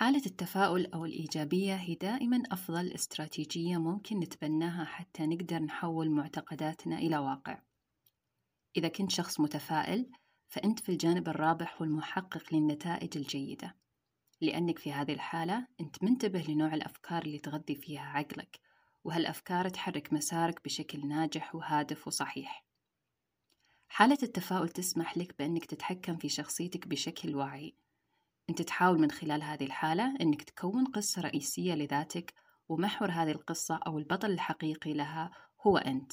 حالة التفاؤل أو الإيجابية هي دائما أفضل استراتيجية ممكن نتبناها حتى نقدر نحول معتقداتنا إلى واقع. إذا كنت شخص متفائل فأنت في الجانب الرابح والمحقق للنتائج الجيدة. لأنك في هذه الحالة أنت منتبه لنوع الأفكار اللي تغذي فيها عقلك وهالأفكار تحرك مسارك بشكل ناجح وهادف وصحيح. حالة التفاؤل تسمح لك بأنك تتحكم في شخصيتك بشكل واعي. أنت تحاول من خلال هذه الحالة أنك تكون قصة رئيسية لذاتك ومحور هذه القصة أو البطل الحقيقي لها هو أنت.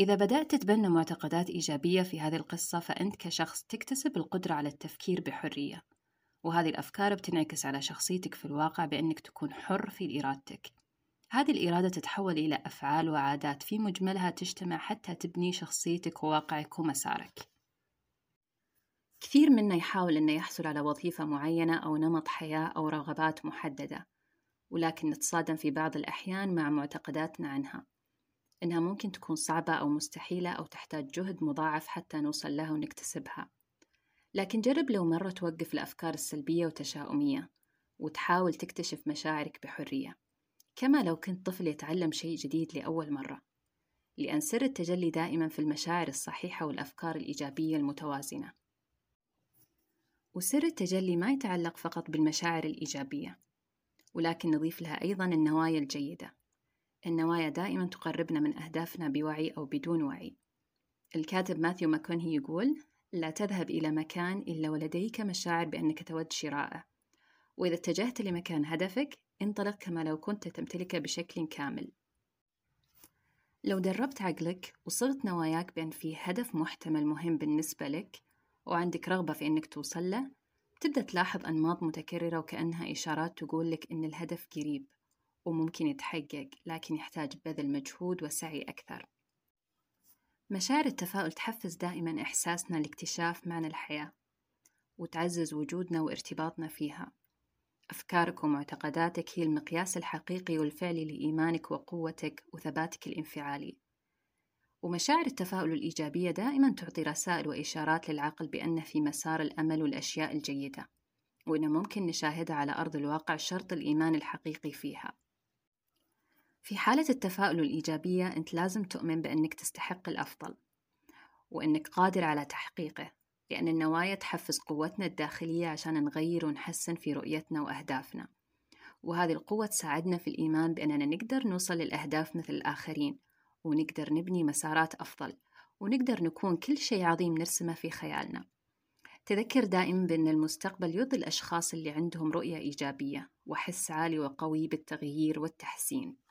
إذا بدأت تتبنى معتقدات إيجابية في هذه القصة فأنت كشخص تكتسب القدرة على التفكير بحرية وهذه الأفكار بتنعكس على شخصيتك في الواقع بأنك تكون حر في إرادتك. هذه الإرادة تتحول إلى أفعال وعادات في مجملها تجتمع حتى تبني شخصيتك وواقعك ومسارك. كثير منا يحاول أنه يحصل على وظيفة معينة أو نمط حياة أو رغبات محددة ولكن نتصادم في بعض الأحيان مع معتقداتنا عنها. إنها ممكن تكون صعبة أو مستحيلة أو تحتاج جهد مضاعف حتى نوصل لها ونكتسبها. لكن جرب لو مرة توقف الأفكار السلبية وتشاؤمية وتحاول تكتشف مشاعرك بحرية كما لو كنت طفل يتعلم شيء جديد لأول مرة لأن سر التجلي دائما في المشاعر الصحيحة والأفكار الإيجابية المتوازنة. وسر التجلي ما يتعلق فقط بالمشاعر الإيجابية ولكن نضيف لها أيضا النوايا الجيدة. النوايا دائما تقربنا من أهدافنا بوعي أو بدون وعي. الكاتب ماثيو ماكونهي يقول لا تذهب إلى مكان إلا ولديك مشاعر بأنك تود شراءه. وإذا اتجهت لمكان هدفك انطلق كما لو كنت تمتلكه بشكل كامل. لو دربت عقلك وصغت نواياك بأن في هدف محتمل مهم بالنسبة لك وعندك رغبة في أنك توصل له تبدأ تلاحظ أنماط متكررة وكأنها إشارات تقول لك أن الهدف قريب وممكن يتحقق لكن يحتاج بذل مجهود وسعي أكثر. مشاعر التفاؤل تحفز دائما إحساسنا لاكتشاف معنى الحياة وتعزز وجودنا وارتباطنا فيها. أفكارك ومعتقداتك هي المقياس الحقيقي والفعلي لإيمانك وقوتك وثباتك الانفعالي. ومشاعر التفاؤل الإيجابية دائما تعطي رسائل وإشارات للعقل بأن في مسار الأمل والأشياء الجيدة وأنه ممكن نشاهدها على أرض الواقع شرط الإيمان الحقيقي فيها. في حالة التفاؤل الإيجابية أنت لازم تؤمن بأنك تستحق الأفضل وأنك قادر على تحقيقه لأن النوايا تحفز قوتنا الداخلية عشان نغير ونحسن في رؤيتنا وأهدافنا. وهذه القوة تساعدنا في الإيمان بأننا نقدر نوصل للأهداف مثل الآخرين ونقدر نبني مسارات أفضل ونقدر نكون كل شيء عظيم نرسمه في خيالنا. تذكر دائما بأن المستقبل يرضي الأشخاص اللي عندهم رؤية إيجابية وحس عالي وقوي بالتغيير والتحسين.